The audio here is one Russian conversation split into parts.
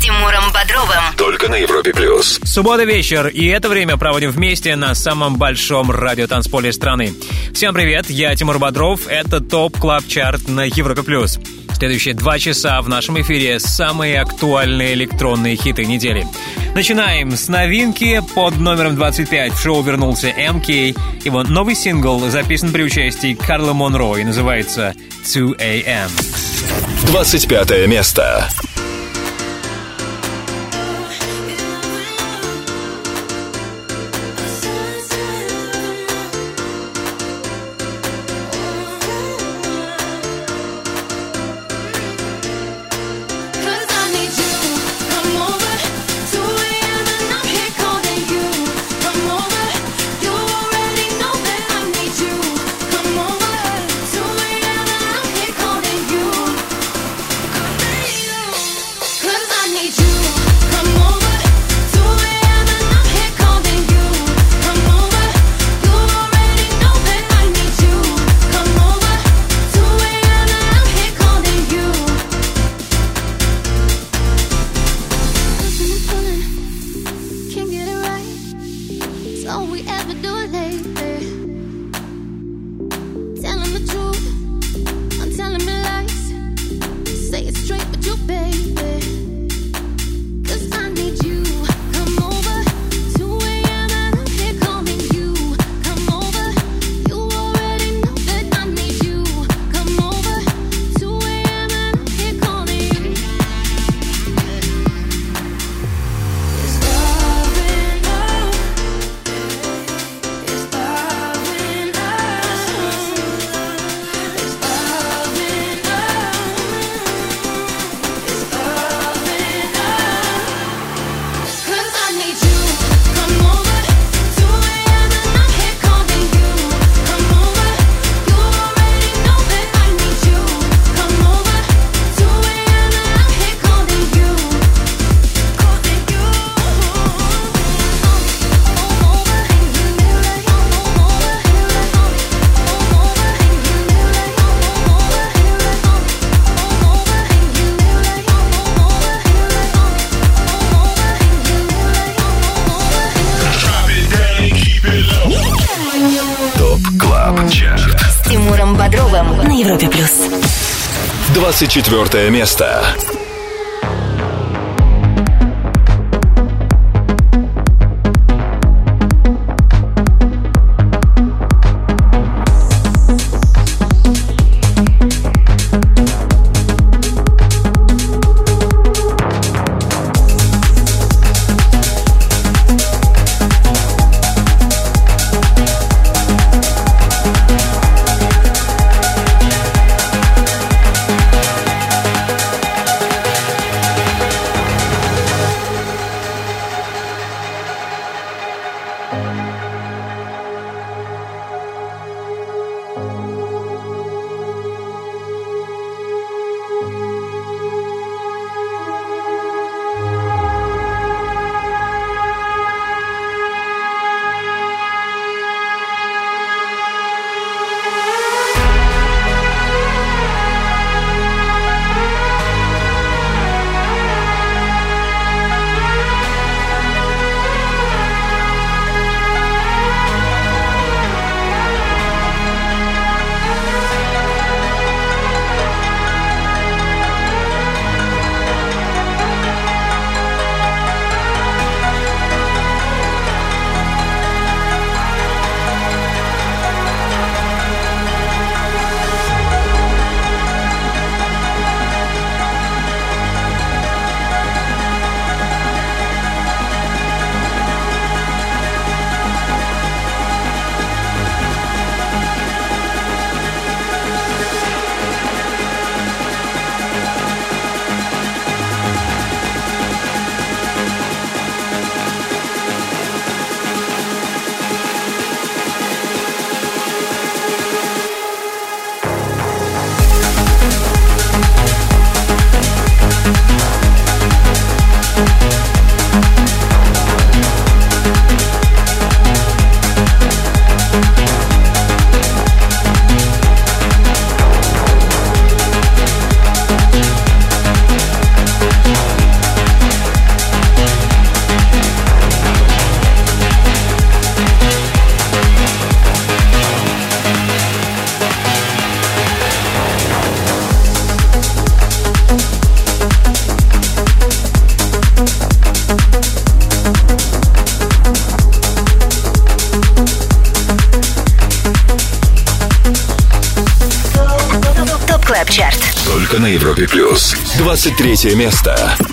Тимуром Бодровым. Только на Европе Плюс. Суббота вечер, и это время проводим вместе на самом большом радиотанцполе страны. Всем привет, я Тимур Бодров, это Top Club Chart на Европе плюс. Следующие два часа в нашем эфире самые актуальные электронные хиты недели. Начинаем с новинки под номером 25. В шоу вернулся MK. Его новый сингл записан при участии Карла Монро и называется 2 AM. 25 место. 24 место. Третье место.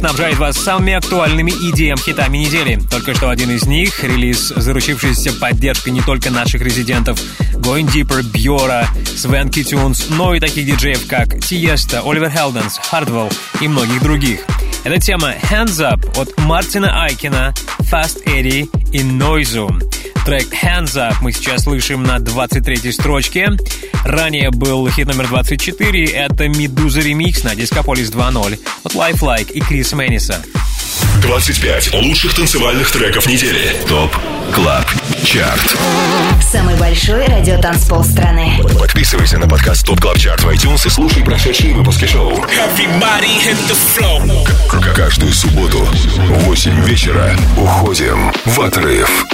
Снабжает вас самыми актуальными EDM-хитами недели. Только что один из них — релиз, заручившийся поддержкой не только наших резидентов Going Deeper, Бьора, Свенки Тюнс, но и таких диджеев, как Тиеста, Оливер Хелденс, Хардвелл и многих других. Это тема Hands Up от Мартина Айкина, Fast Eddie и Нойзу. Трек Hands Up мы сейчас слышим на 23-й строчке. Ранее был хит номер 24, это Медуза ремикс на Discopolis 2.0 от Lifelike и Крис Мэниса. 25 лучших танцевальных треков недели. Top Club Chart. Самый большой радиотанцпол страны. Подписывайся на подкаст Top Club Chart в iTunes и слушай прошедшие выпуски шоу. Каждую субботу в 8 вечера уходим в отрыв.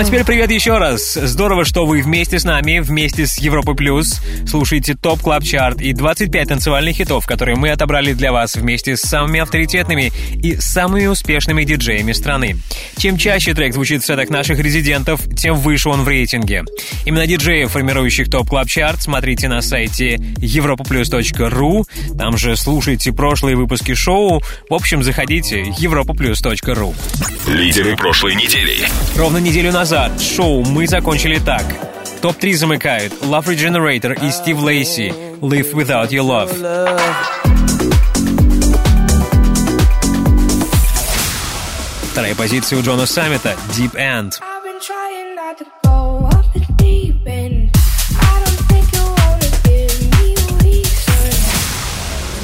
А теперь привет еще раз. Здорово, что вы вместе с нами, вместе с Европой Плюс, слушаете Top Club Chart и 25 танцевальных хитов, которые мы отобрали для вас вместе с самыми авторитетными и самыми успешными диджеями страны. Чем чаще трек звучит в сетах наших резидентов, тем выше он в рейтинге. Именно диджеев, формирующих Top Club Chart, смотрите на сайте europaplus.ru, там же слушайте прошлые выпуски шоу, в общем, заходите europaplus.ru. Лидеры прошлой недели. Ровно неделю назад шоу мы закончили так. Топ-3 замыкают Love Regenerator и Стив Лейси Live Without Your Love. Вторая позиция у Джона Саммита Deep End.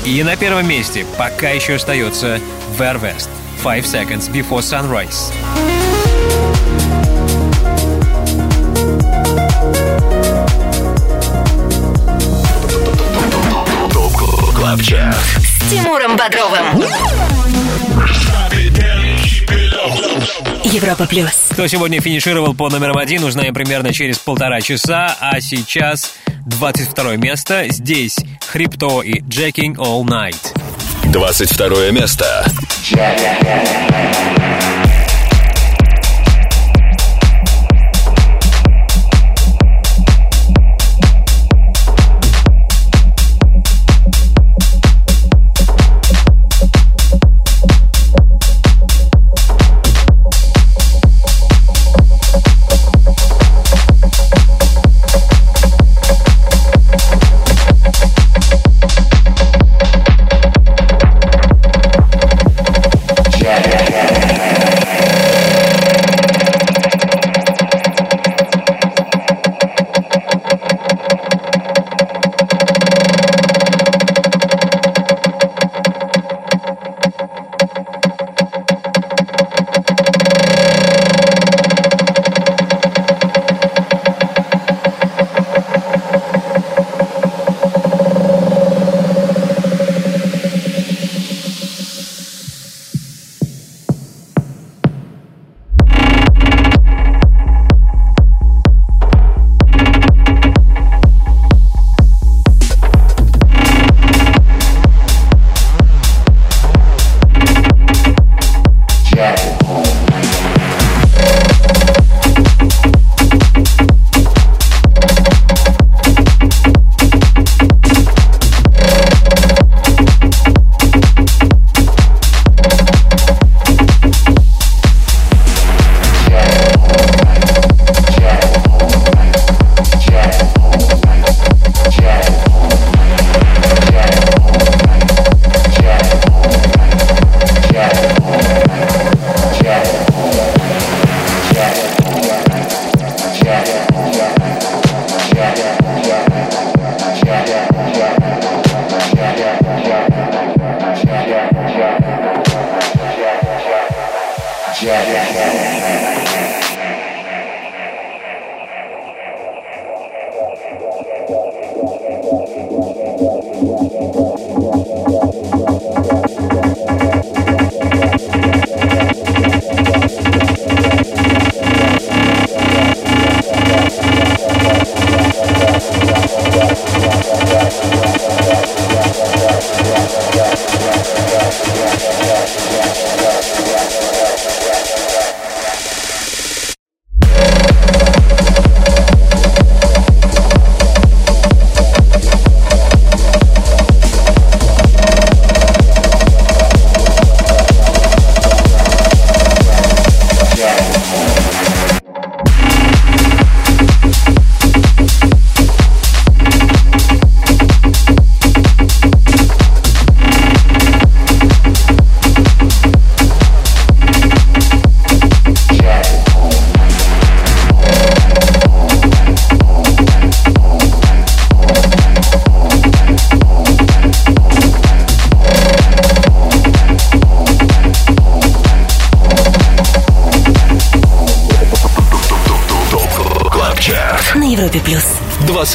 И на первом месте пока еще остается Vervest Five Seconds Before Sunrise. КЛАБ ЧАРТ. С Тимуром Бодровым. Европа Плюс. Кто сегодня финишировал по номерам один, узнаем примерно через полтора часа, а сейчас 22 место. Здесь Хрипто и Jacking All Night. 22 место. ТОП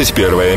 21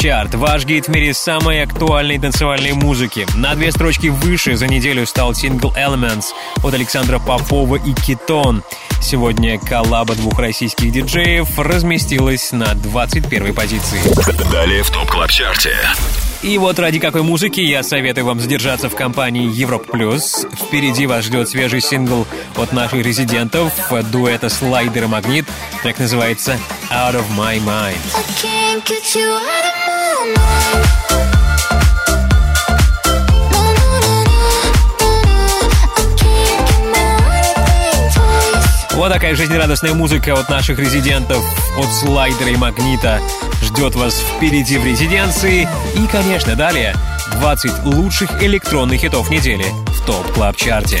Chart. Ваш гид в мире самой актуальной танцевальной музыки. На две строчки выше за неделю стал сингл Elements от Александра Попова и Китон. Сегодня коллаба двух российских диджеев разместилась на 21 позиции. Далее в Top Club Chart е. И вот ради какой музыки я советую вам задержаться в компании Европы Плюс. Впереди вас ждет свежий сингл от наших резидентов, дуэта Слайдер и Магнит. Трек называется Out of My Mind. I can't get you out of Вот такая жизнерадостная музыка от наших резидентов, от Слайдера и Магнита ждет вас впереди в резиденции. И, конечно, далее 20 лучших электронных хитов недели в Top Club Chart е.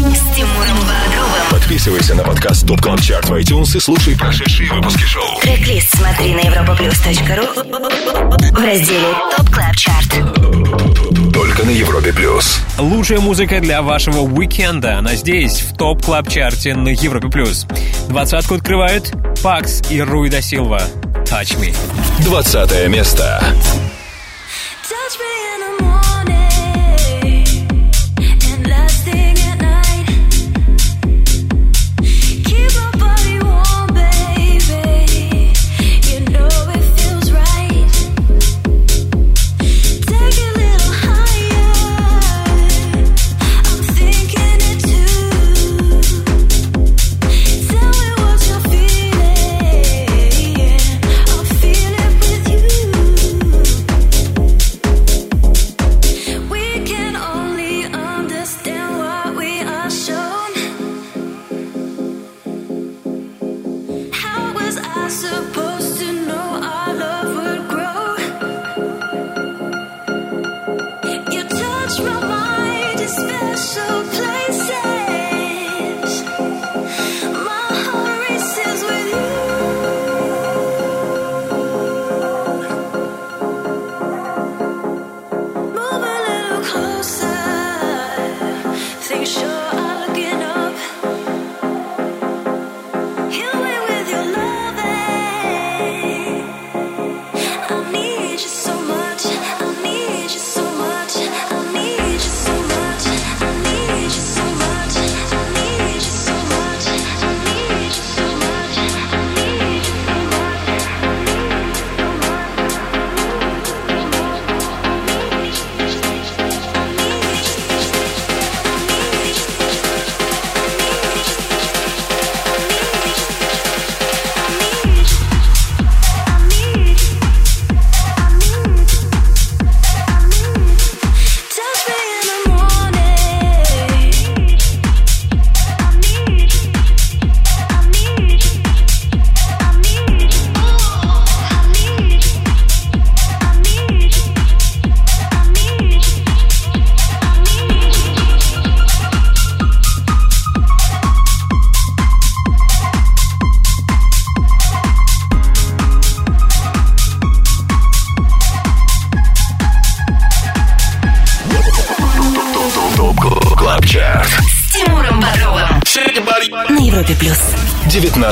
С Тимуром Бодровым. Подписывайся на подкаст Top Club Chart в iTunes и слушай прошедшие выпуски шоу. Трек-лист смотри на europaplus.ru в разделе Top Club Chart. Только на Европе Плюс. Лучшая музыка для вашего уикенда. Она здесь, в Top Club Chart е на Европе плюс. Двадцатку открывают Пакс и Руй да Силва. Touch Me. 20 место. Touch me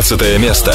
19 место.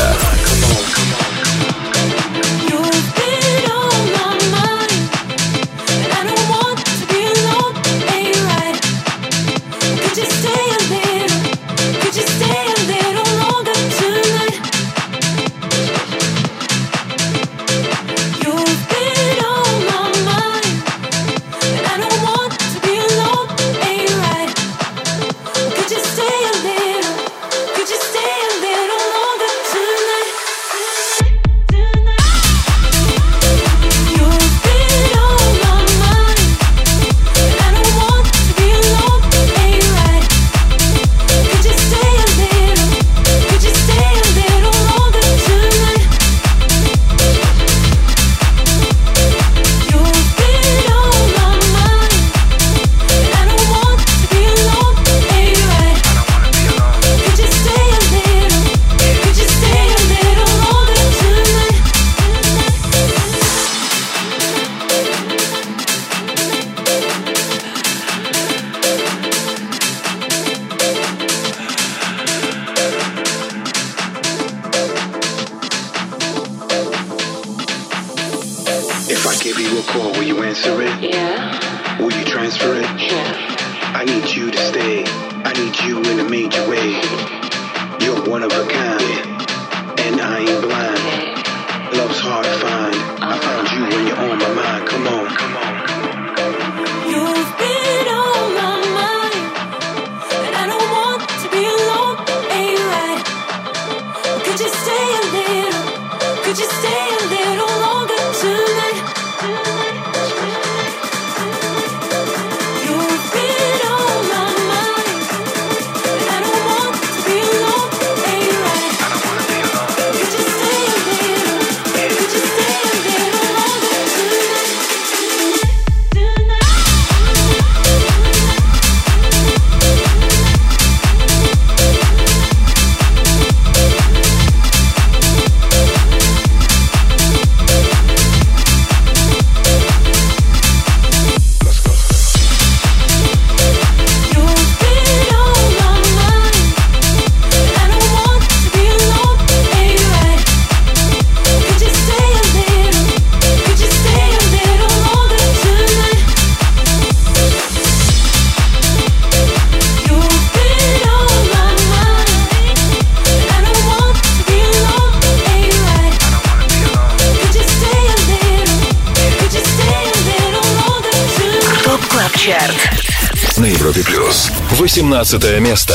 18 место.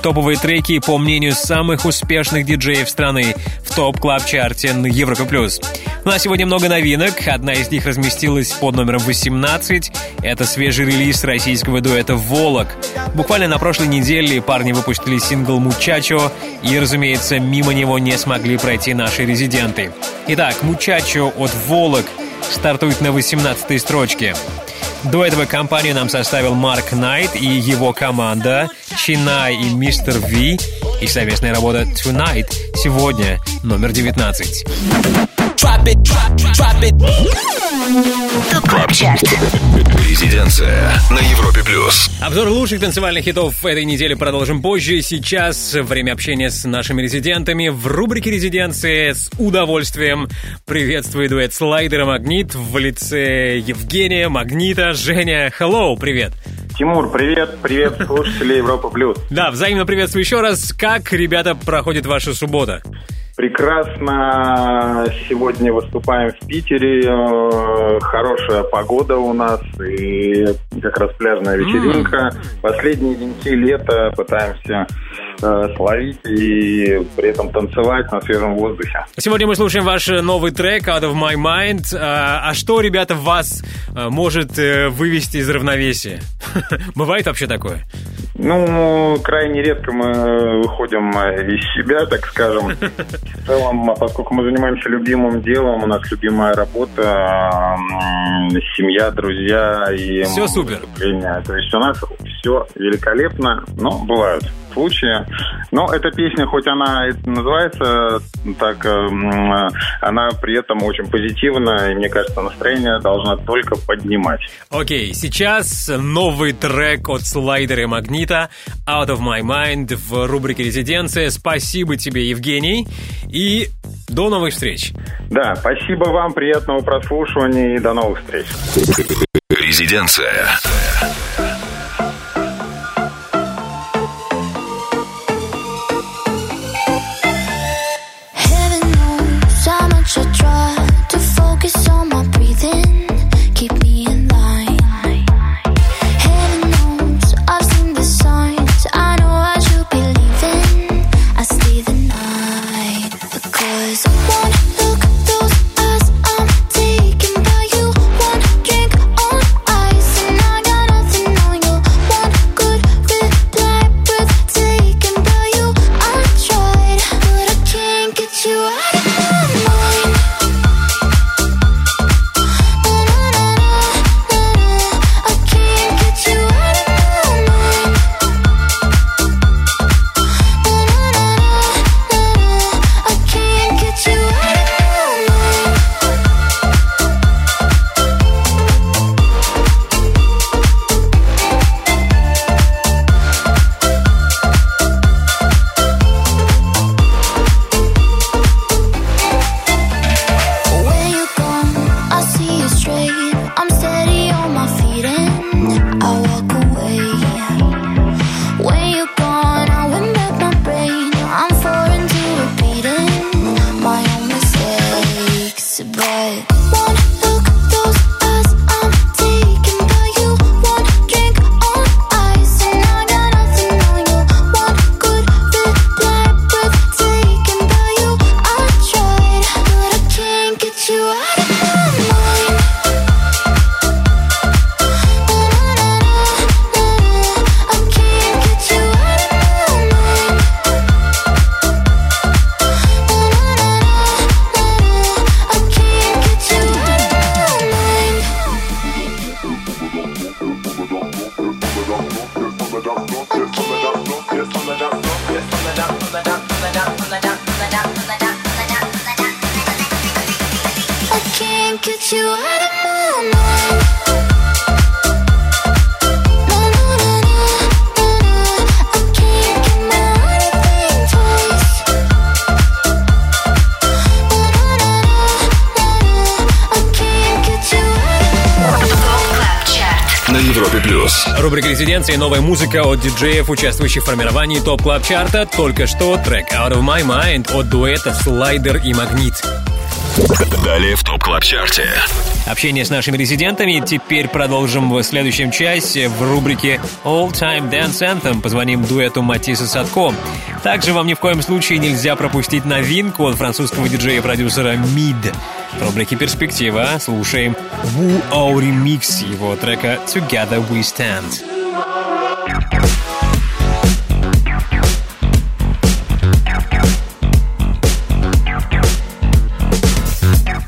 Топовые треки, по мнению самых успешных диджеев страны, в топ клаб чарте на Европа Плюс. У нас сегодня много новинок. Одна из них разместилась под номером 18. Это свежий релиз российского дуэта «Волок». Буквально на прошлой неделе парни выпустили сингл «Мучачо», и, разумеется, мимо него не смогли пройти наши резиденты. Итак, «Мучачо» от «Волок» стартует на 18-й строчке. До этого компанию нам составил Марк Найт и его команда Чинай и Мистер Ви. И совместная работа Tonight сегодня номер 19. Top Club Chart. Резиденция на Европе плюс. Обзор лучших танцевальных хитов этой недели продолжим позже. Сейчас время общения с нашими резидентами в рубрике «Резиденции» с удовольствием. Приветствую дуэт Слайдера Магнит в лице Евгения, Магнита, Женя. Hello, привет. Тимур, привет, привет, слушатели Европа Плюс. Да, взаимно приветствую еще раз. Как, ребята, проходит ваша суббота? Прекрасно. Сегодня выступаем в Питере. Э, Хорошая погода у нас и как раз пляжная вечеринка. Последние деньки лета пытаемся словить и при этом танцевать на свежем воздухе. Сегодня мы слушаем ваш новый трек Out of My Mind. А, а что, ребята, вас э, может э, вывести из равновесия? Бывает вообще такое? Ну, крайне редко мы выходим э, из себя, так скажем. В целом, поскольку мы занимаемся любимым делом, у нас любимая работа, семья, друзья и Всё супер. То есть у нас все великолепно, но бывают случаи. Но эта песня, хоть она и называется так, э, м, она при этом очень позитивная, и мне кажется, настроение должна только поднимать. Окей, сейчас новый трек от Слайдера и Магнита Out of My Mind в рубрике «Резиденция». Спасибо тебе, Евгений, и до новых встреч. Да, спасибо вам, приятного прослушивания и до новых встреч. Резиденция. Рубрика «Резиденция» и новая музыка от диджеев, участвующих в формировании Top Club Chart а. Только что трек Out of My Mind от дуэта Слайдер и Магнит. Далее в Top Club Chart е. Общение с нашими резидентами теперь продолжим в следующем часе в рубрике All Time Dance Anthem. Позвоним дуэту Матисс и Садко. Также вам ни в коем случае нельзя пропустить новинку от французского диджея-продюсера Mid. В рубрике «Перспектива» слушаем Wu Au Remix его трека Together We Stand.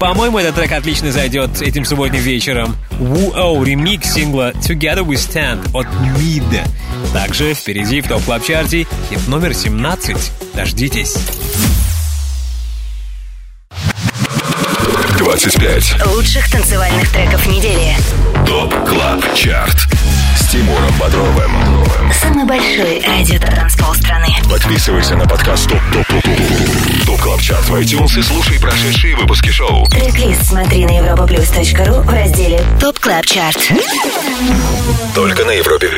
По-моему, этот трек отлично зайдет этим субботним вечером. Wu O ремикс сингла Together We Stand от Mid. Также впереди в топ клаб чарте хит номер 17. Дождитесь. 25. Лучших танцевальных треков недели. Top Club Chart. Тимуром Бодровым. Самый большой радиотанцпол страны. Подписывайся на подкаст ТОП ТОП ТОП ТОП ТОП КЛАП ЧАРТ в iTunes и слушай прошедшие выпуски шоу. Трек-лист смотри на europaplus.ru в разделе Top Club Chart. Только на Европе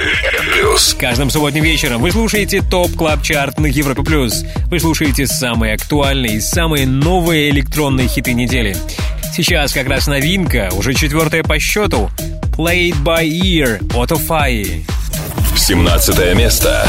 Плюс. Каждым субботним вечером вы слушаете Top Club Chart на Европе Плюс. Вы слушаете самые актуальные и самые новые электронные хиты недели. Сейчас как раз новинка, уже четвертая по счету. Played by Ear от Офаи. 17 место.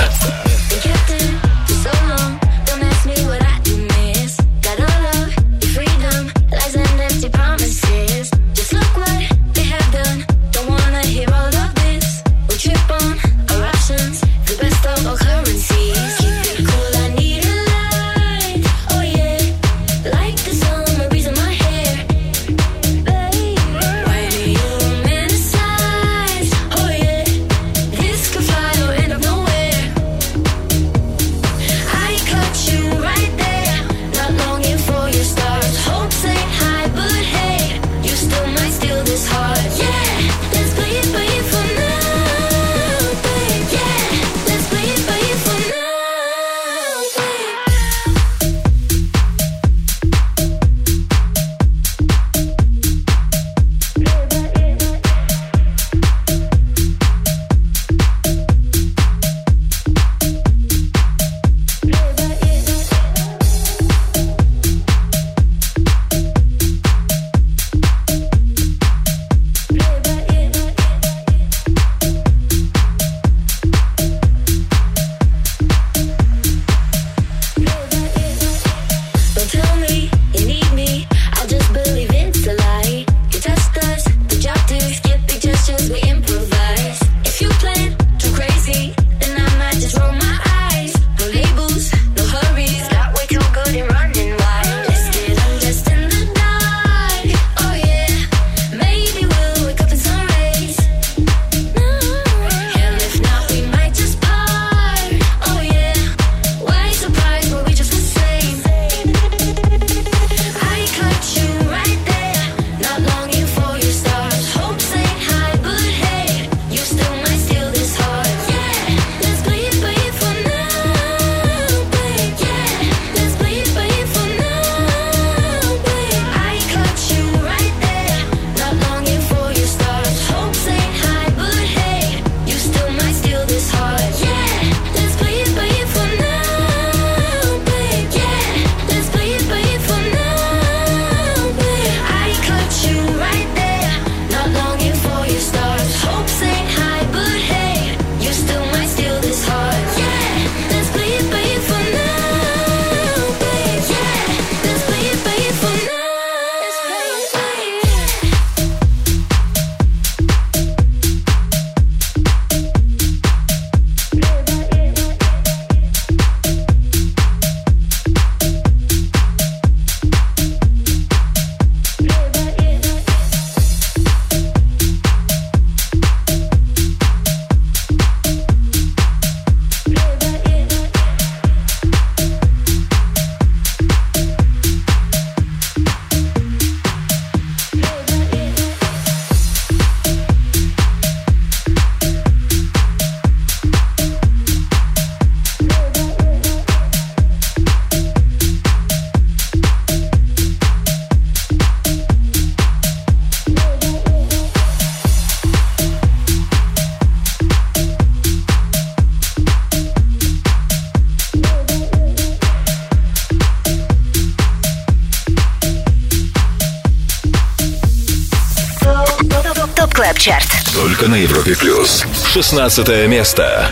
16 место.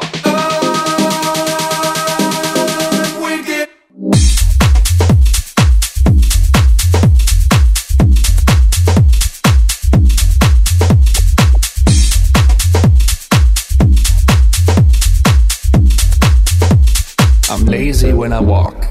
When I walk.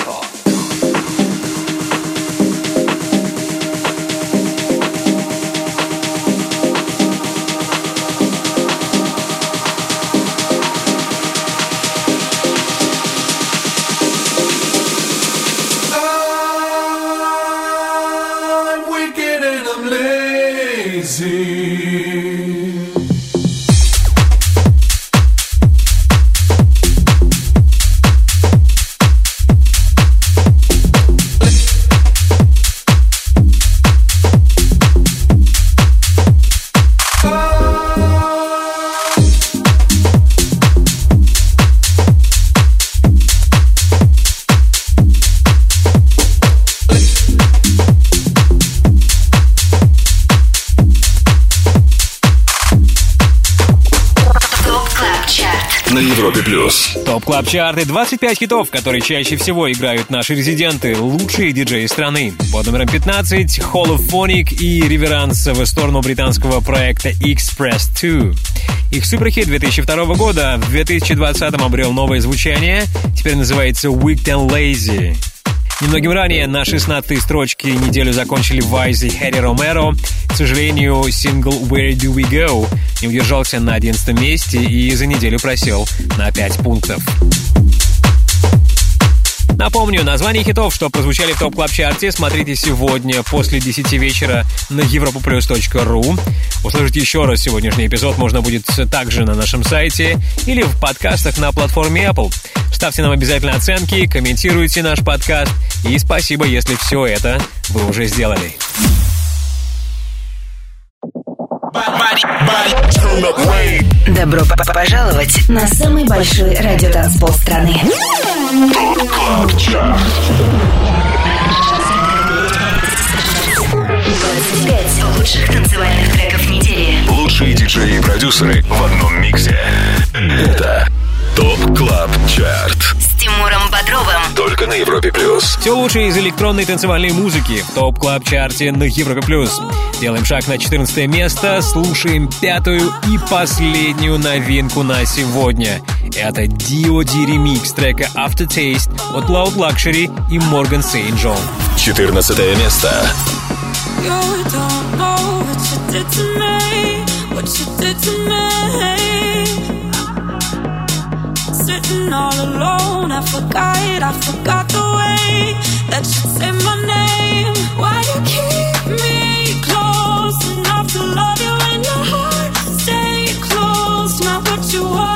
Плюс. Топ Клаб Чарты 25 хитов, которые чаще всего играют наши резиденты, лучшие диджеи страны. Под номером 15 Holophonic и реверанс в сторону британского проекта X-Press 2. Их суперхит 2002 года в 2020 обрел новое звучание, теперь называется Wicked and Lazy. Немногим ранее на 16-й строчке неделю закончили Вайз и Хэри Ромеро. К сожалению, сингл «Where Do We Go» не удержался на 11 месте и за неделю просел на 5 пунктов. Напомню, название хитов, что прозвучали в топ клаб чарте смотрите сегодня после 10 вечера на europoplus.ru. Услышать еще раз сегодняшний эпизод можно будет также на нашем сайте или в подкастах на платформе Apple. Ставьте нам обязательно оценки, комментируйте наш подкаст и спасибо, если все это вы уже сделали. Добро п- п- пожаловать на самый большой радиотанцпол страны. Club Chart. 25 лучших танцевальных треков недели. Лучшие диджеи и продюсеры в одном миксе. Это Top Club Chart. Тимуром Бодровым. Только на Европе плюс. Все лучшее из электронной танцевальной музыки в Top Club Chart е на Европе плюс. Делаем шаг на 14 место, слушаем пятую и последнюю новинку на сегодня. Это D.O.D. ремикс трека Aftertaste от Loud Luxury и Morgan St. John. 14 место. You don't know what you did to me, what you did to me. Sitting all alone, I forgot, I forgot the way that you say my name. Why you keep me close enough to love you in your heart? Stay close, not what you wanted.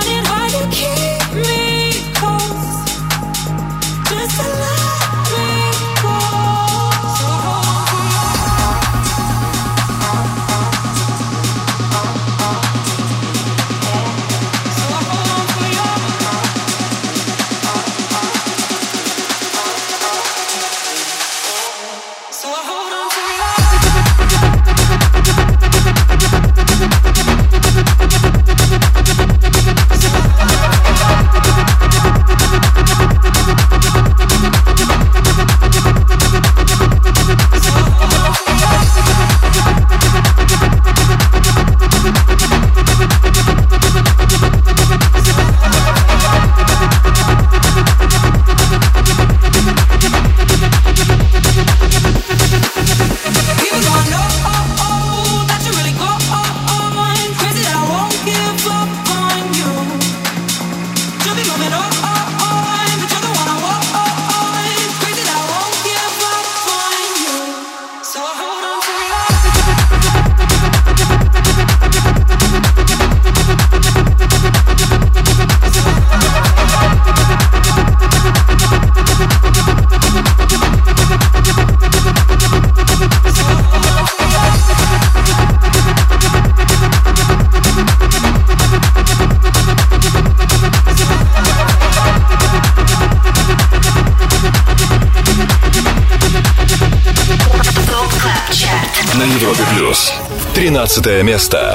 13 место.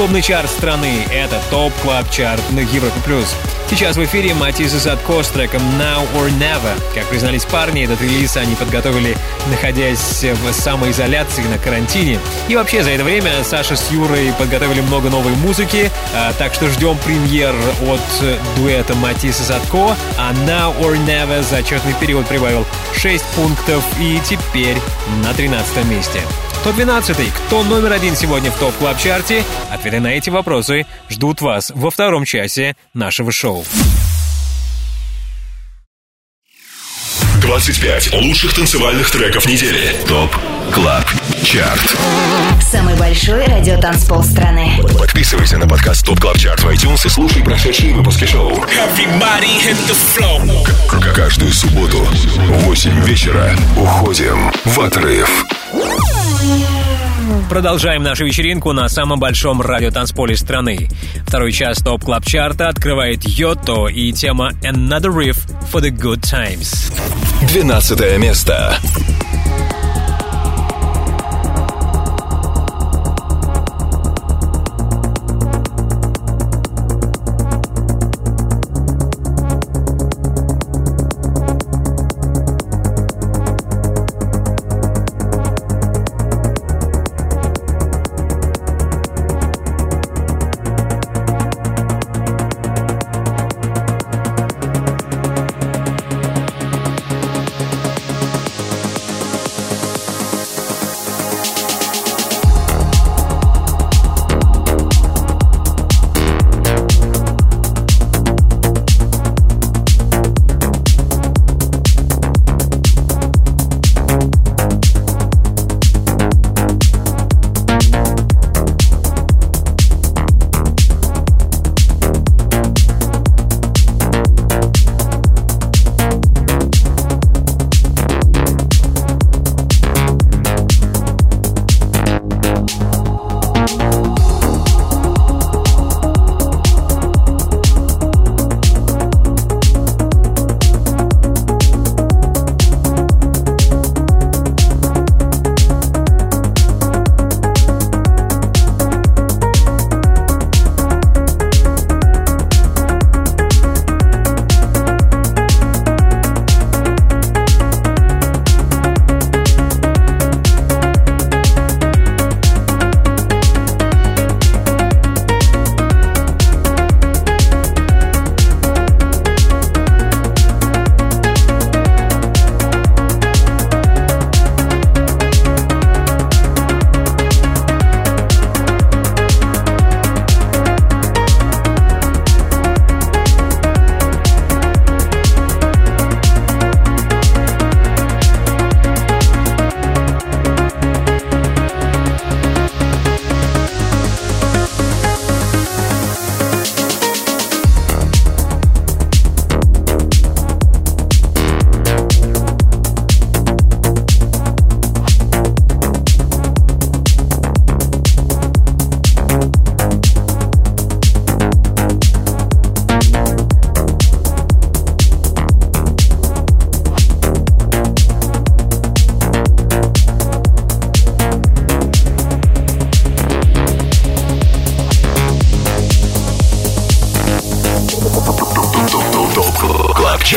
Клубный чарт страны — это Top Club Chart на Европе плюс. Сейчас в эфире Матис и Садко с треком Now or Never. Как признались парни, этот релиз они подготовили, находясь в самоизоляции на карантине. И вообще за это время Саша с Юрой подготовили много новой музыки, а, так что ждем премьер от э, дуэта Матис и Садко. А Now or Never за отчетный период прибавил 6 пунктов и теперь на 13 месте. Топ-12. Кто номер один сегодня в Top Club Chart е? Ответы на эти вопросы ждут вас во втором часе нашего шоу. 25 лучших танцевальных треков недели. Top Club Chart. Самый большой радиотанцпол страны. Подписывайся на подкаст Top Club Chart в iTunes и слушай прошедшие выпуски шоу. Каждую субботу в 8 вечера уходим в отрыв. Продолжаем нашу вечеринку на самом большом радиотанцполе страны. Второй час Top Club Chart а открывает Yotto и тема Another Riff for the Good Times. 12 место.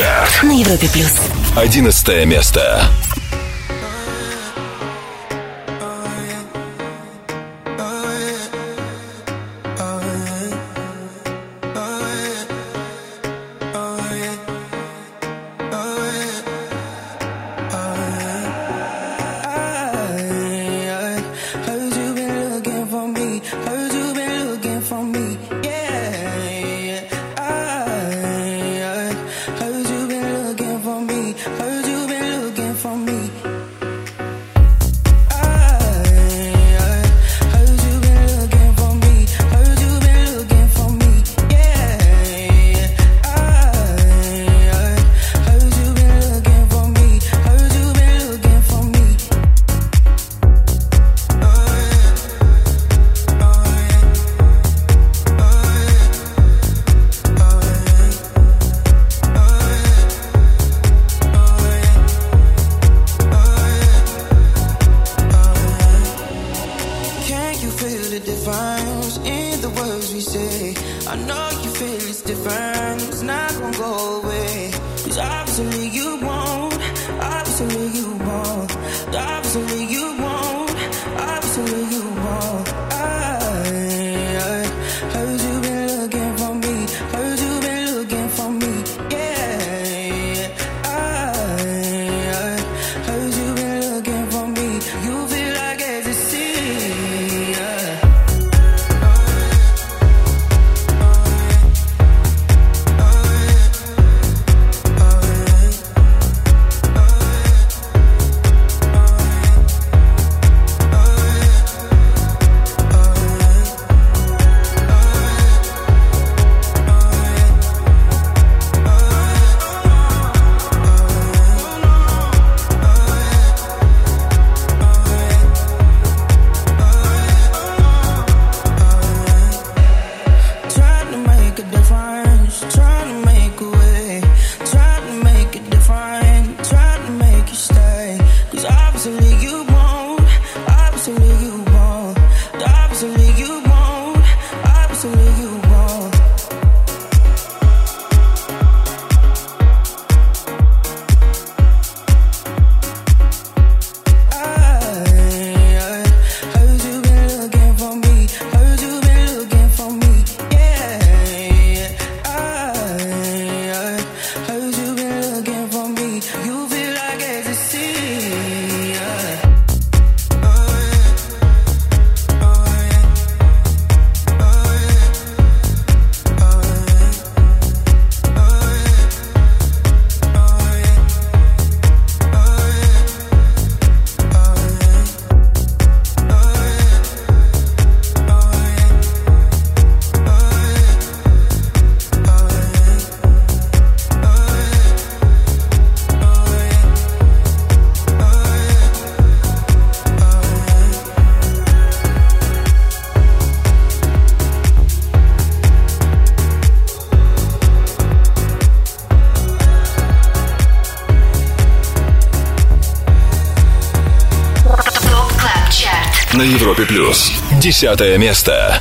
Чарт. На Европе плюс. Одиннадцатое место. плюс. Десятое место.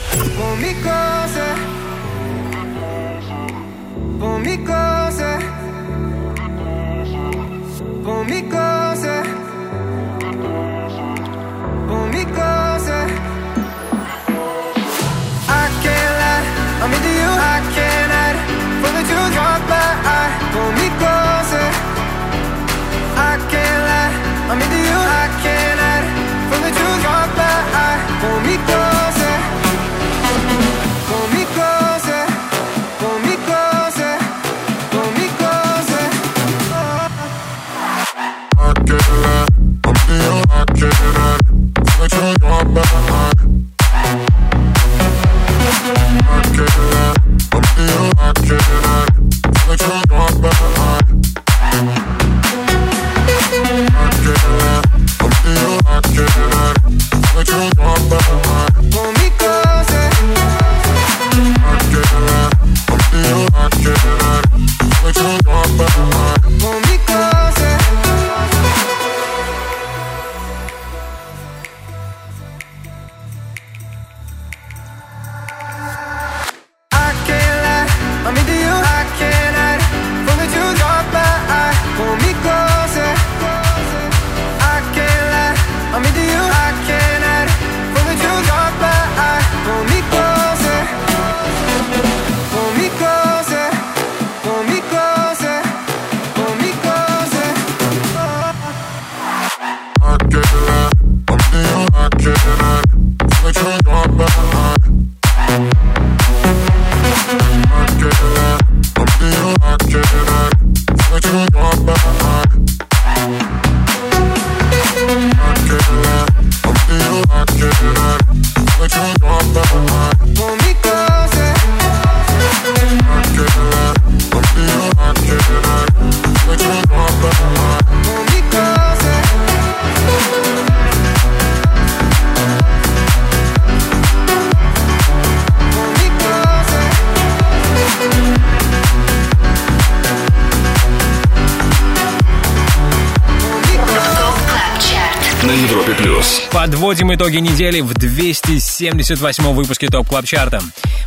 Итоги недели в 278 выпуске Top Club Chart а.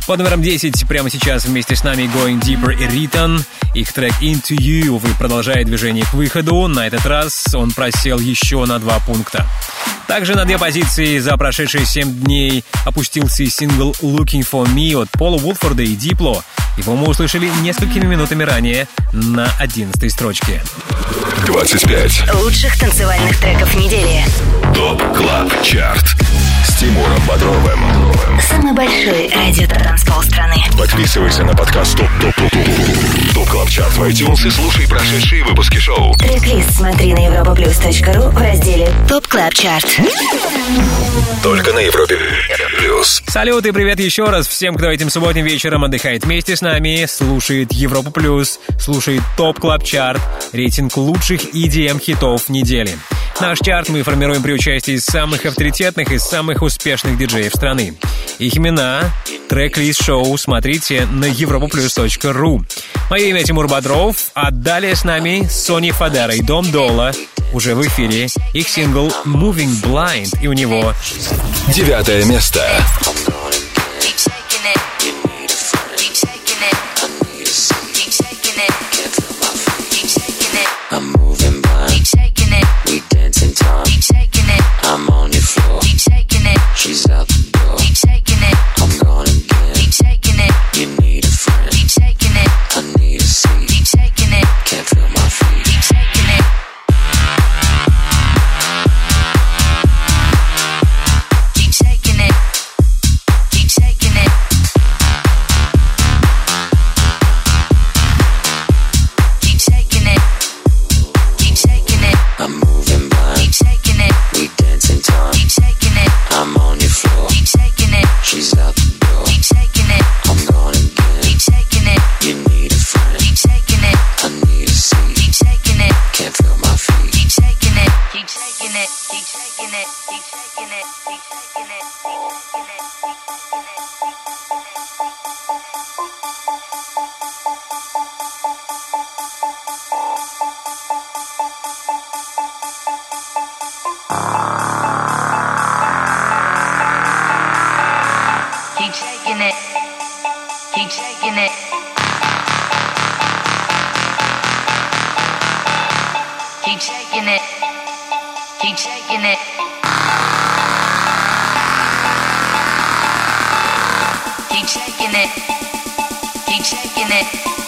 Под номером 10 прямо сейчас вместе с нами Going Deeper и Riton. Их трек Into You, увы, продолжает движение к выходу. На этот раз он просел еще на два пункта. Также на две позиции за прошедшие 7 дней опустился и сингл Looking For Me от Пола Вулфорда и Дипло. Его мы услышали несколькими минутами ранее на 11 строчке. 25. Лучших танцевальных треков недели. Top Club Chart. С Тимуром Бодровым. Самый большой радиотанцпол страны. Подписывайся на подкаст Top Top Top Top Top Club Chart в iTunes и слушай прошедшие выпуски шоу. Трек-лист смотри на europaplus.ru в разделе Top Club Chart. Только на Европе плюс. Салют и привет еще раз всем, кто этим субботним вечером отдыхает вместе с нами, слушает Европу Плюс, слушает Top Club Chart, рейтинг лучших EDM хитов недели. Наш чарт мы формируем при участии самых авторитетных и самых успешных диджеев страны. Их имена, трек-лист шоу смотрите на europaplus.ru. Мое имя Тимур Бодров, а далее с нами Сони Фадера и Дом Дола уже в эфире. Их сингл Moving Blind, и у него Девятое место. She's out the door. Keep shaking it. Keep shaking it. Keep shaking it. Keep shaking it. Keep shaking it.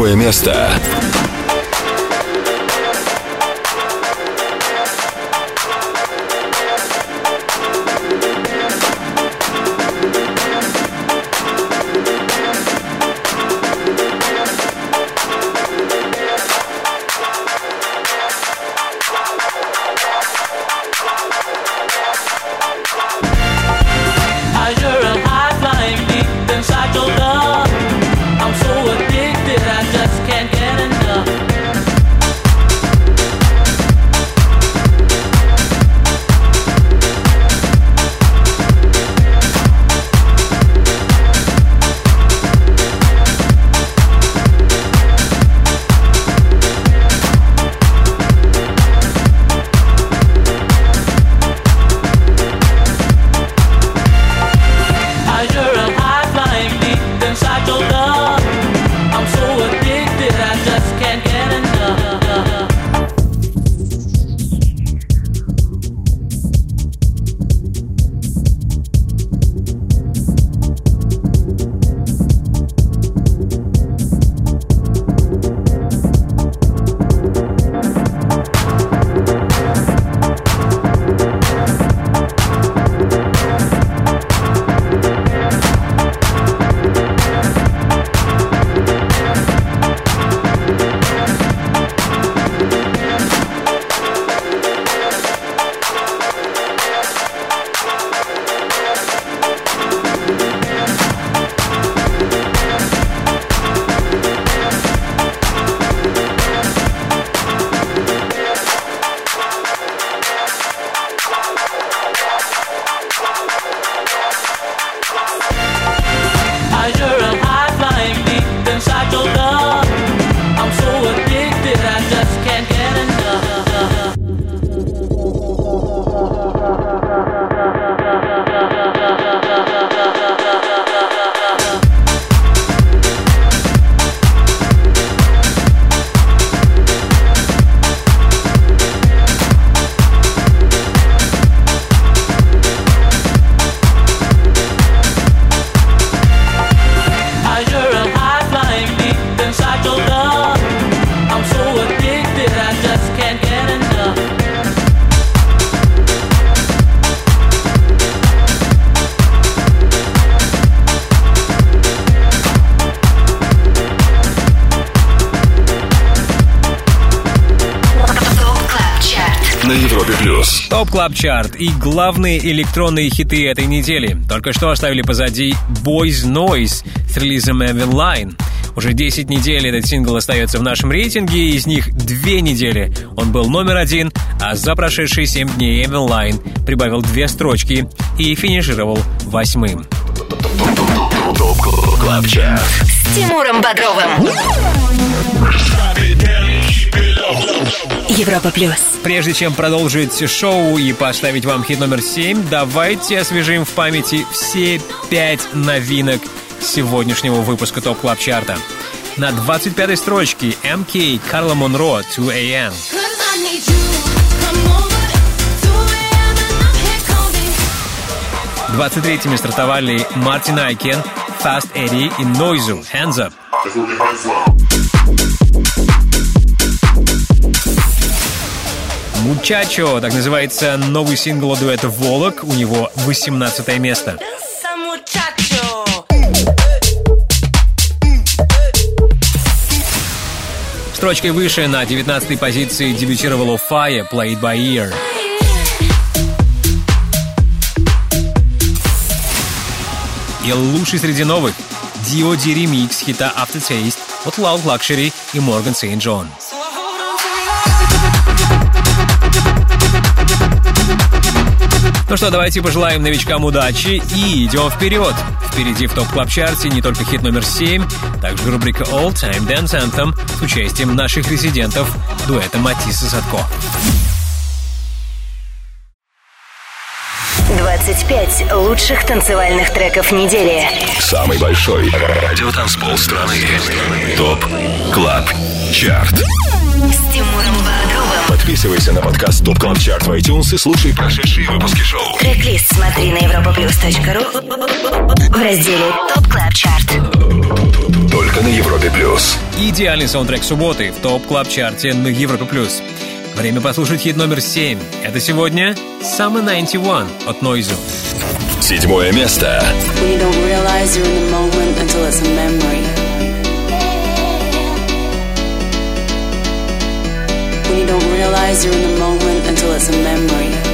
седьмое место. Club Chart и главные электронные хиты этой недели. Только что оставили позади Boys Noize с релизом Mvinline. Уже 10 недель этот сингл остается в нашем рейтинге, из них две недели он был номер один, а за прошедшие 7 дней Mvinline прибавил две строчки и финишировал восьмым. С Тимуром Бодровым. Европа плюс. Прежде чем продолжить шоу и поставить вам хит номер 7, давайте освежим в памяти все пять новинок сегодняшнего выпуска Top Club Chart а. На 25-й строчке MK Карла Монро 2 AM. 23-ми стартовали Martin Ikin, Fast Eddie и Noizu Hands Up. Мучачо, так называется новый сингл дуэта Волок, у него 18 место. Строчкой выше на 19 позиции дебютировала Fire Played by Ear. И лучший среди новых D.O.D. ремикс хита Aftertaste от Loud Luxury и Morgan St. John. Ну что, давайте пожелаем новичкам удачи и идем вперед. Впереди в топ клаб чарте не только хит номер 7, также рубрика All Time Dance Anthem с участием наших резидентов дуэта Матисса Садко. 25 лучших танцевальных треков недели. Самый большой радиотанцпол страны. ТОП КЛАБ ЧАРТ С Тимуром. Подписывайся на подкаст Top Club Chart в iTunes и слушай прошедшие выпуски шоу. Трек-лист смотри на europaplus.ru в разделе Top Club Chart. Только на Европе Плюс. Идеальный саундтрек субботы в Top Club Chart е на Европа плюс. Время послушать хит номер 7. Это сегодня Summer 91 от Noizu. Седьмое место. When you don't realize you're in the moment until it's a memory. When you don't realize you're in the moment until it's a memory.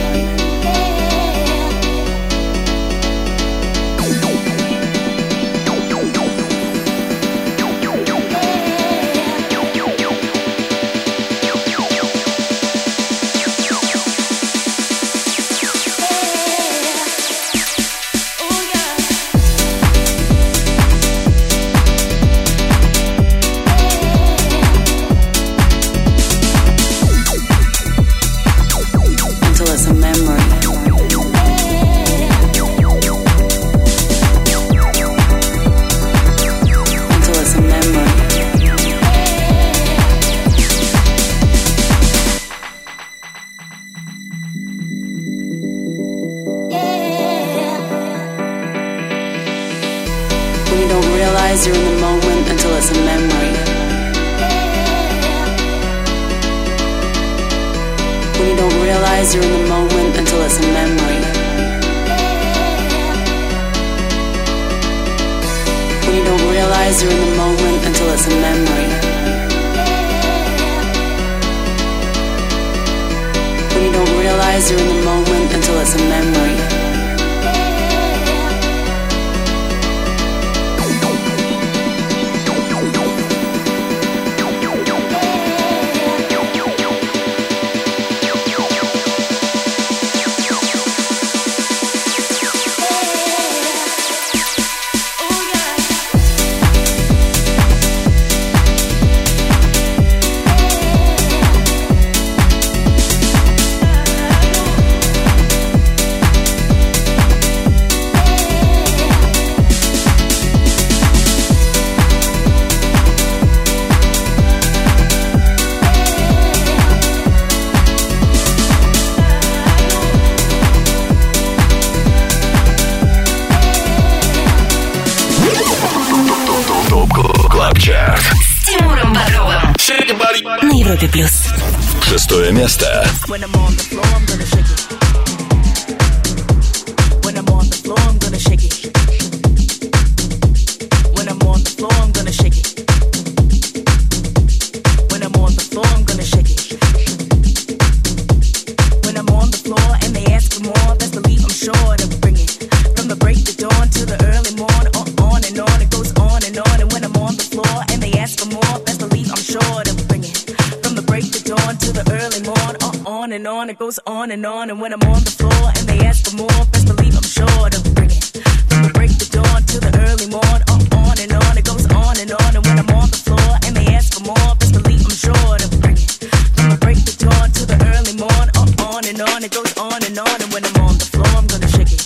When I'm on the floor, I'm gonna shake it.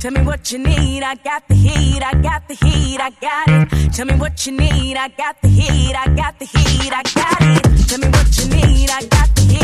Tell me what you need, I got the heat, I got the heat, I got it. Tell me what you need, I got the heat, I got the heat, I got it. Tell me what you need, I got the heat,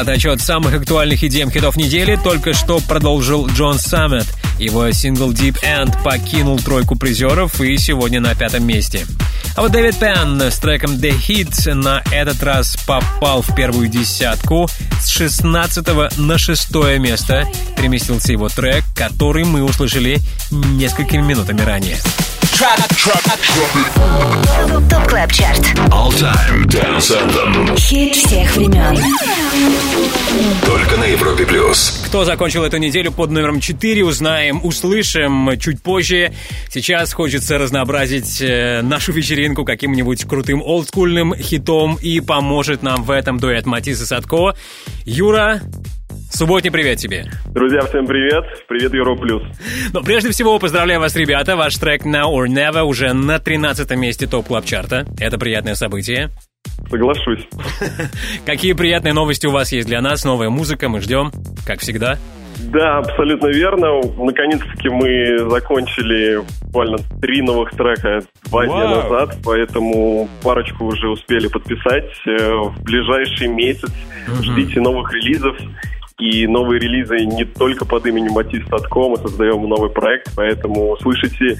Обратный отчет самых актуальных идеям хитов недели только что продолжил Джон Саммет. Его сингл Deep End покинул тройку призеров и сегодня на пятом месте. А вот Дэвид Пен с треком The Hit на этот раз попал в первую десятку. С 16 на шестое место переместился его трек, который мы услышали несколькими минутами ранее. ТОП КЛАБ ЧАРТ. All Time Dance Anthem. Хит всех времен. Только на Европе Плюс. Кто закончил эту неделю под номером 4, узнаем, услышим чуть позже. Сейчас хочется разнообразить э, нашу вечеринку каким-нибудь крутым олдскульным хитом, и поможет нам в этом дуэт Матисса Садко. Юра, субботний привет тебе. Друзья, всем привет. Привет, Euro Плюс. Но прежде всего поздравляю вас, ребята. Ваш трек Now or Never уже на 13 месте топ клаб чарта Это приятное событие. Соглашусь. Какие приятные новости у вас есть для нас? Новая музыка, мы ждем, как всегда. Да, абсолютно верно. Наконец-таки мы закончили буквально три новых трека два дня назад, поэтому парочку уже успели подписать. Э, В ближайший месяц ждите новых релизов. И новые релизы не только под именем Матис.ком, мы создаем новый проект, поэтому слышите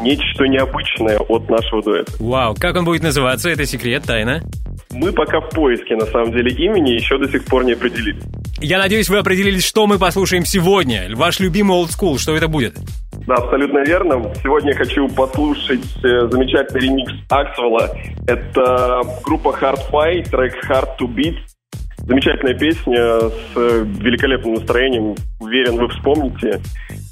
нечто необычное от нашего дуэта. Вау, как он будет называться? Это секрет, тайна. Мы пока в поиске, на самом деле, имени, еще до сих пор не определились. Я надеюсь, вы определились, что мы послушаем сегодня. Ваш любимый school, что это будет? Да, абсолютно верно. Сегодня я хочу послушать э, замечательный ремикс Аксвелла. Это группа Hard Fight, трек Hard to Beat. Замечательная песня с э, великолепным настроением. Уверен, вы вспомните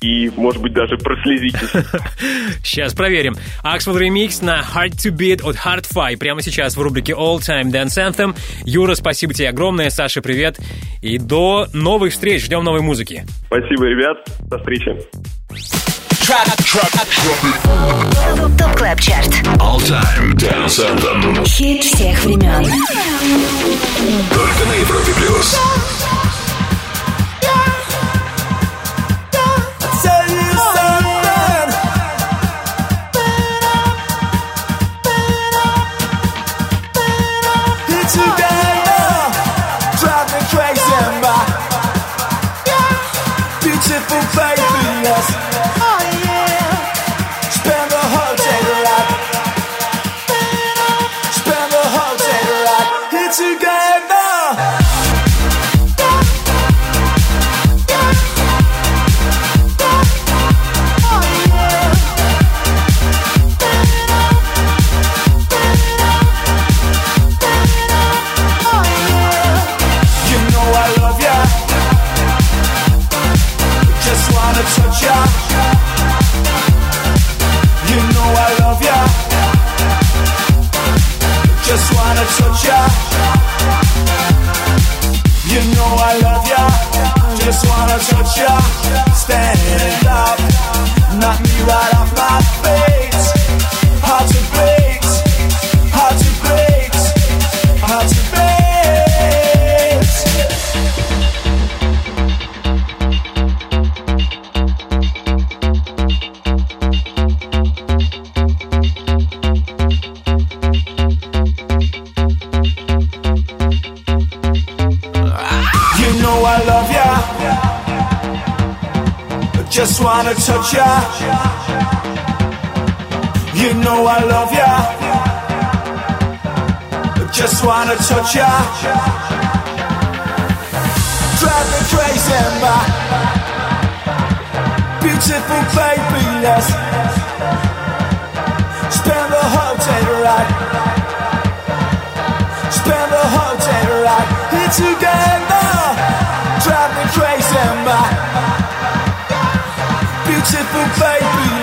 и, может быть, даже прослезитесь. Сейчас проверим. Axwell ремикс на Hard to Beat от Hard Fi прямо сейчас в рубрике All Time Dance Anthem. Юра, спасибо тебе огромное. Саша, привет. И до новых встреч. Ждем новой музыки. Спасибо, ребят. До встречи. Top Club Chart. All Time Dance Anthem. Хит всех времен. Только на Европе плюс.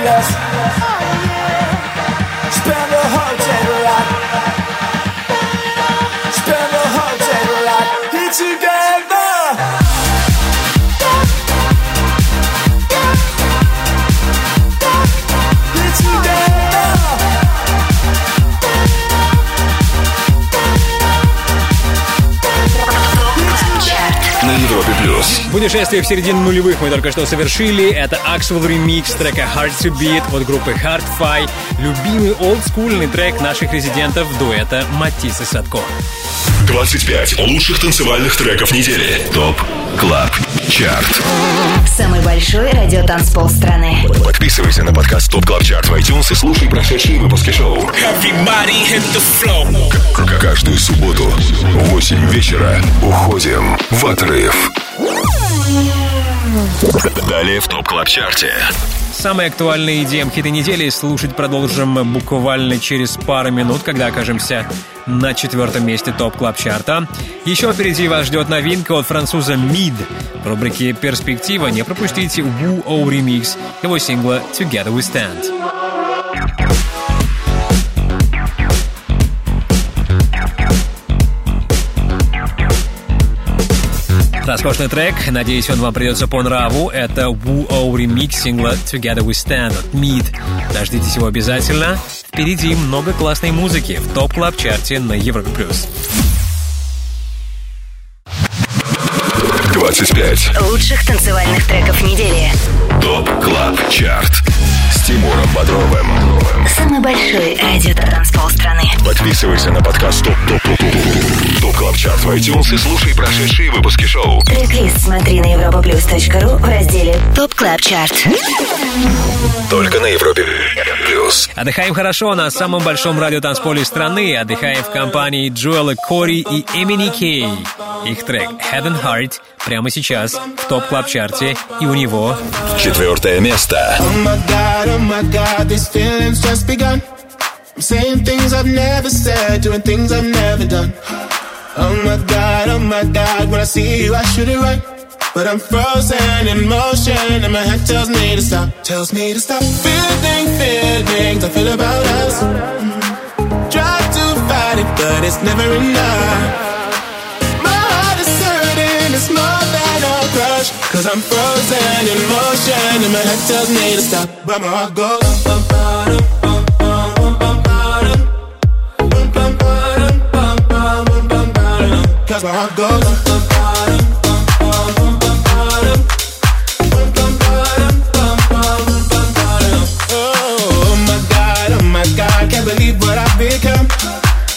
Yes. Путешествие в середину нулевых мы только что совершили. Это Axwell ремикс трека Hard to Beat от группы Hard Fi. Любимый олдскульный трек наших резидентов дуэта Матис и Садко. 25 лучших танцевальных треков недели. Top Club Chart. Самый большой радиотанцпол страны. Подписывайся на подкаст Top Club Chart в iTunes и слушай прошедшие выпуски шоу. К- Каждую субботу в 8 вечера уходим в отрыв. Далее в Top Club Chart е. Самые актуальные EDM хиты недели слушать продолжим буквально через пару минут, когда окажемся на четвертом месте Top Club Chart а. Еще впереди вас ждет новинка от француза Mid. В рубрике «Перспектива» не пропустите Wh0 ремикс его сингла «Together We Stand». Роскошный трек, надеюсь, он вам придется по нраву. Это Wu O ремикс сингла Together We Stand от Mid. Дождитесь его обязательно. Впереди много классной музыки в топ клаб чарте на Европе+. плюс. 25 20 лучших танцевальных треков недели. ТОП КЛАБ ЧАРТ с Тимуром Бодровым. Самый большой радио-транспол страны. Подписывайся на подкаст ТОП ТОП ТОП ТОП ТОП КЛАБ ЧАРТ в iTunes и слушай прошедшие выпуски шоу. Трек-лист смотри на europaplus.ru в разделе Top Club Chart. Только на Европе Плюс. Отдыхаем хорошо на самом большом радиотанцполе страны. Отдыхаем в компании Джоэла Кори и MNEK. Их трек Head and Heart прямо сейчас в Top Club Chart е и у него Четвертое место. Oh my god, oh my god, this feeling's just begun. I'm saying things I've never said, doing things I've never done. Oh my god, oh my god, when I see you, I should it right. But I'm frozen in motion, and my head tells me to stop, tells me to stop. Feeling feelings I feel about us. Try to fight it, but it's never enough. My heart is hurting, it's more than a crush. Cause I'm frozen in motion, and my head tells me to stop, but my heart goes. Cause my heart goes.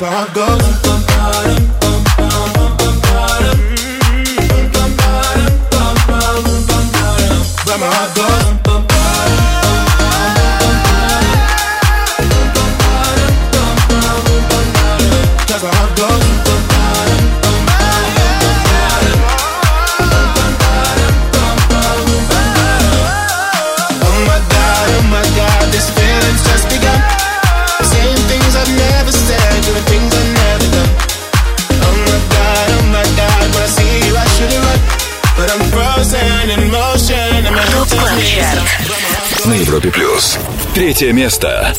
that's how it goes. Grandma, go. На Европе Плюс. Третье место.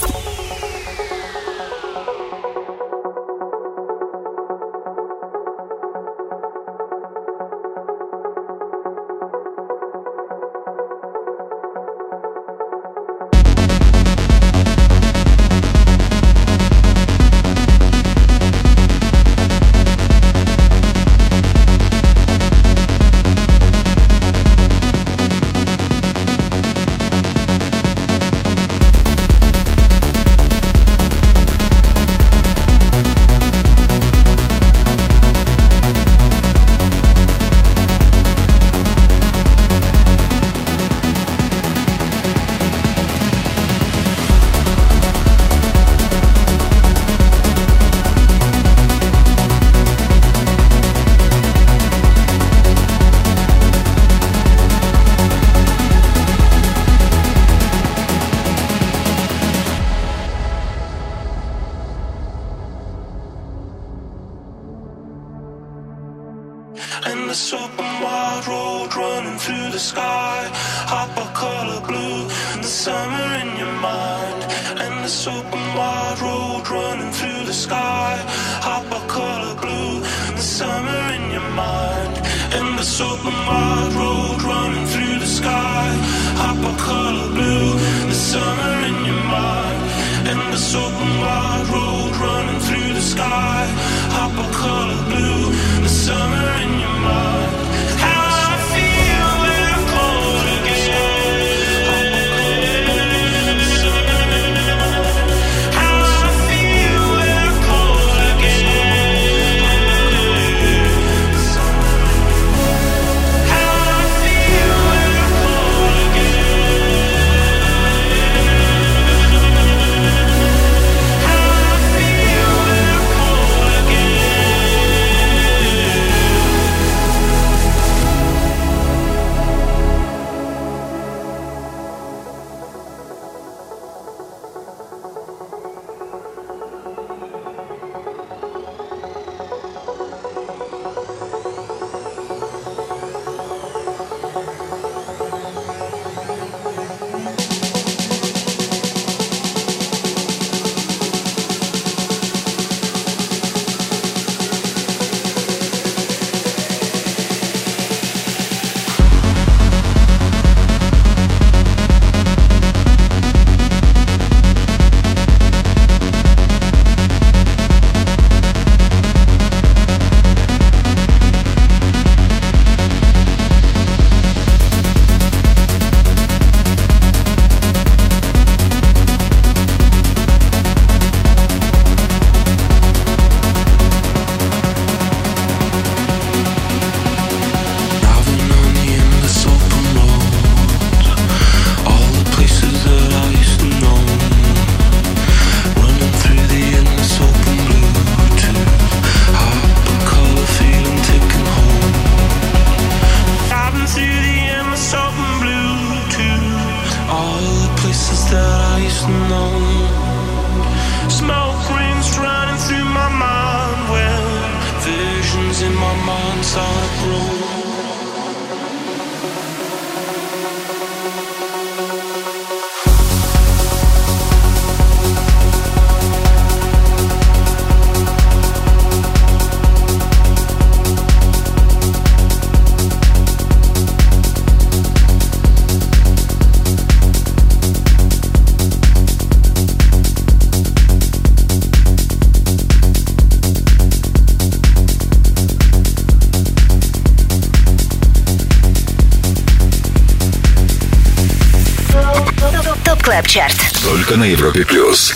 Только на Европе плюс.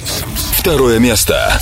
Второе место.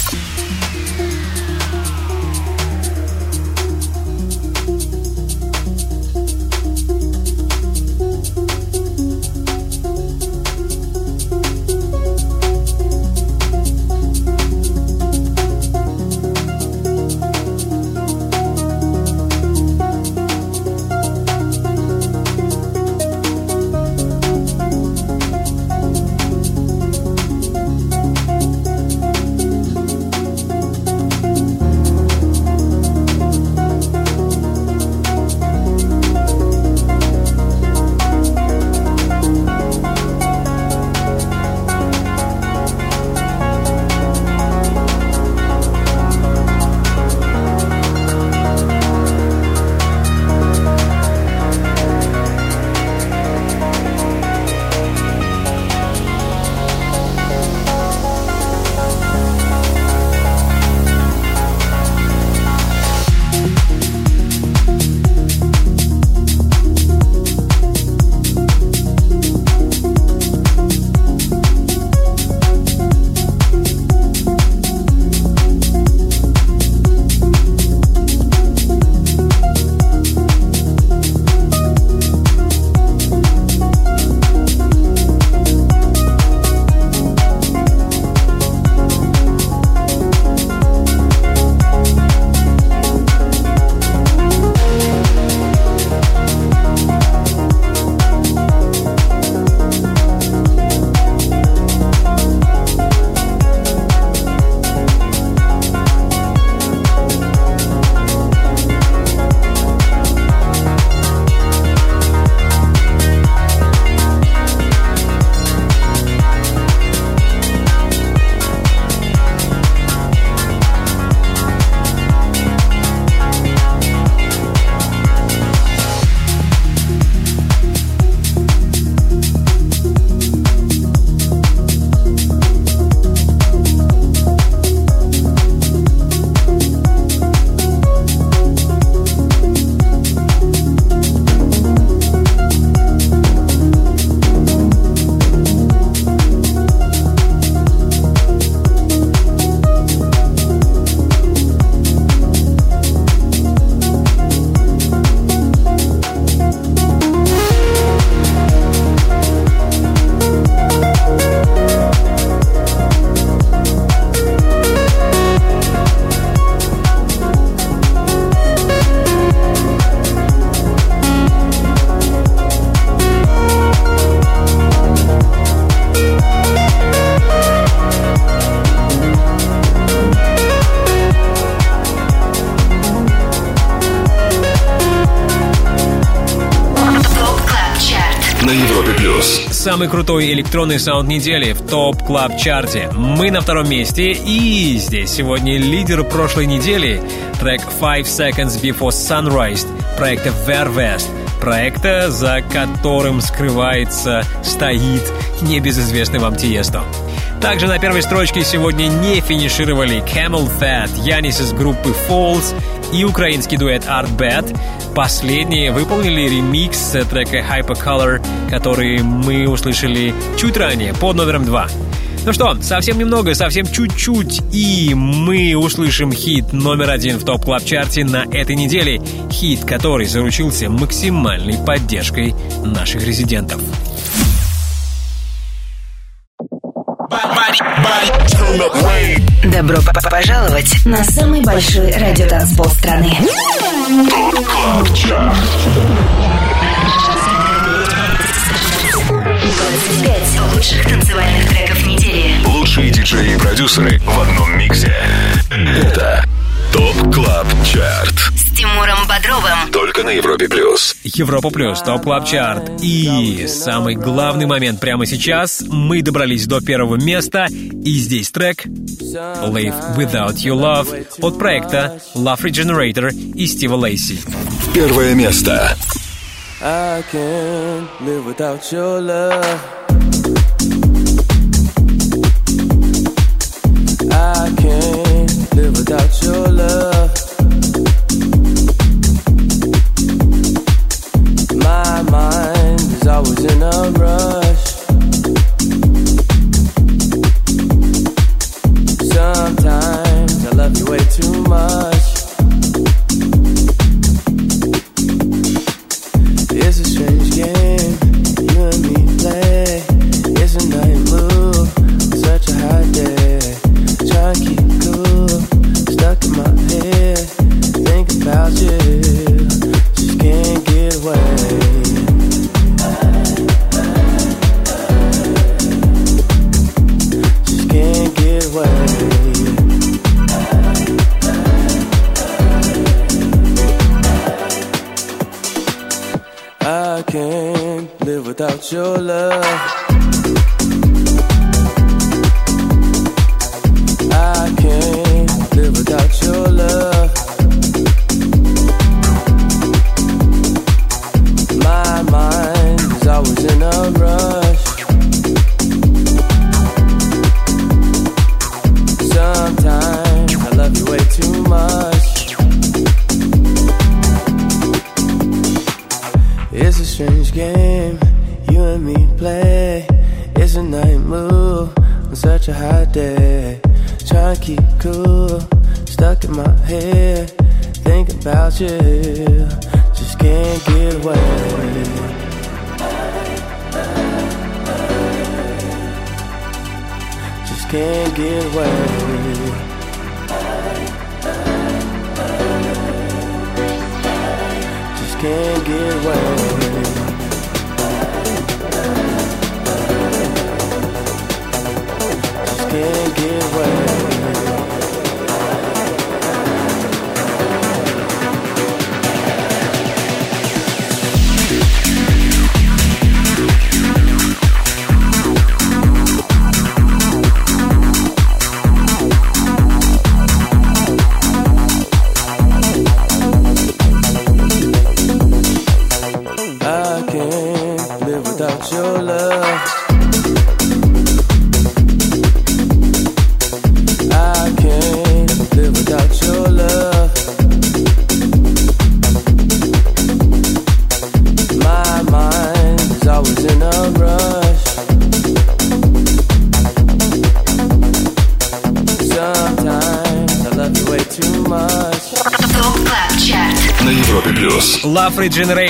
Самый крутой электронный саунд недели в Top Club Chart е. Мы на втором месте, и здесь сегодня лидер прошлой недели трек Five Seconds Before Sunrise проекта VER:WEST. Проекта, за которым скрывается, стоит небезызвестный вам Тиесто. Также на первой строчке сегодня не финишировали CamelPhat, Янис из группы Foals и украинский дуэт Artbat. Последние выполнили ремикс трека Hypercolor, который мы услышали чуть ранее, под номером 2. Ну что, совсем немного, совсем чуть-чуть, и мы услышим хит номер один в топ клаб чарте на этой неделе. Хит, который заручился максимальной поддержкой наших резидентов. Добро пожаловать на самый большой радиотанцпол страны. Top Club Chart. 25 лучших танцевальных треков недели. Лучшие диджеи и продюсеры в одном миксе. Это Top Club Chart С Тимуром Бодровым Только на Европе Плюс Европа Плюс, Top Club Chart. И самый главный момент прямо сейчас. Мы добрались до первого места. И здесь трек Live Without Your Love от проекта Love Regenerator и Стива Лейси. Первое место. I can't live without your love. I can't live without your love.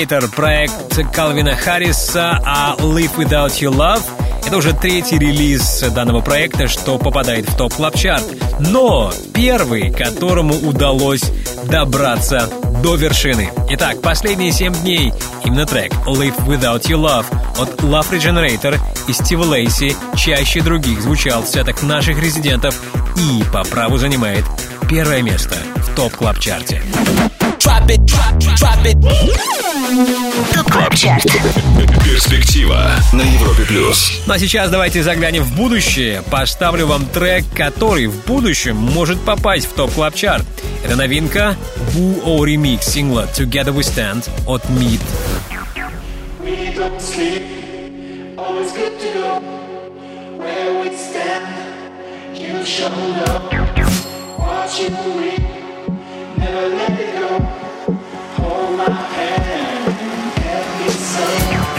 Regenerator, проект Калвина Харриса, а Live Without You Love это уже третий релиз данного проекта, что попадает в топ клаб чарт Но первый, которому удалось добраться до вершины. Итак, последние 7 дней именно трек Live Without You Love от Love Regenerator и Стива Лейси чаще других звучал в сетах наших резидентов и по праву занимает первое место топ клаб чарте. ТОП Клаб Чарт. Перспектива на Европе Плюс. Ну а сейчас давайте заглянем в будущее. Поставлю вам трек, который в будущем может попасть в топ клаб чарт Это новинка Woo О ремикс сингла Together We Stand от Meat. We don't sleep, always good to go. Where we stand, you showed up. Watch you read, never let it go. Hold my hand, and be so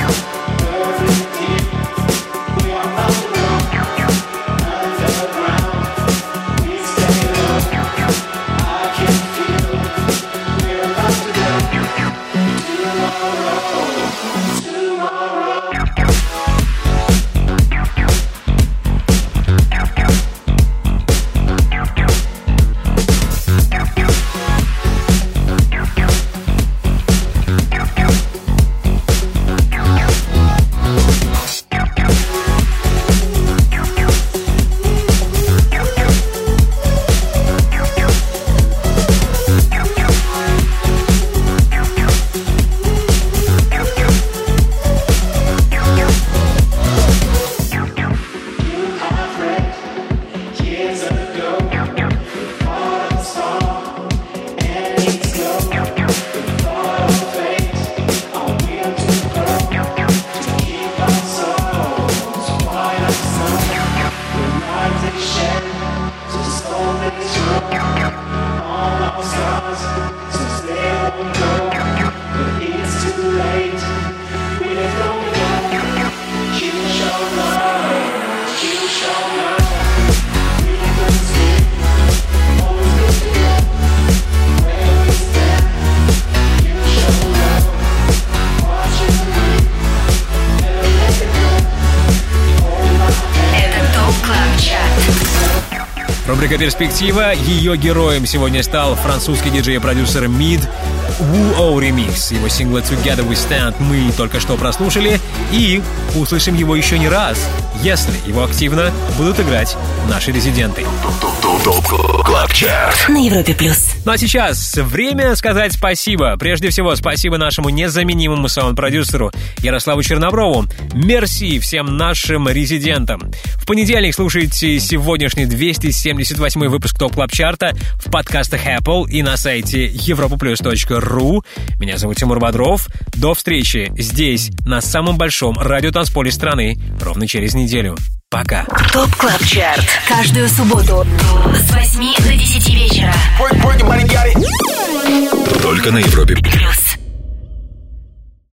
«Перспектива». Ее героем сегодня стал французский диджей и продюсер Мид Woo Remix. Его сингла «Together We Stand» мы только что прослушали и услышим его еще не раз, если его активно будут играть наши резиденты. На Европе плюс. Ну а сейчас время сказать спасибо. Прежде всего, спасибо нашему незаменимому саунд-продюсеру Ярославу Черноброву. Мерси всем нашим резидентам. В понедельник слушайте сегодняшний 278 выпуск Top Club Chart а в подкастах Apple и на сайте europaplus.ru. Меня зовут Тимур Бодров. До встречи здесь, на самом большом радиотанцполе страны, ровно через неделю. Пока. Top Club Chart. Каждую субботу с 8 до 10 вечера. Только на Европе. Плюс.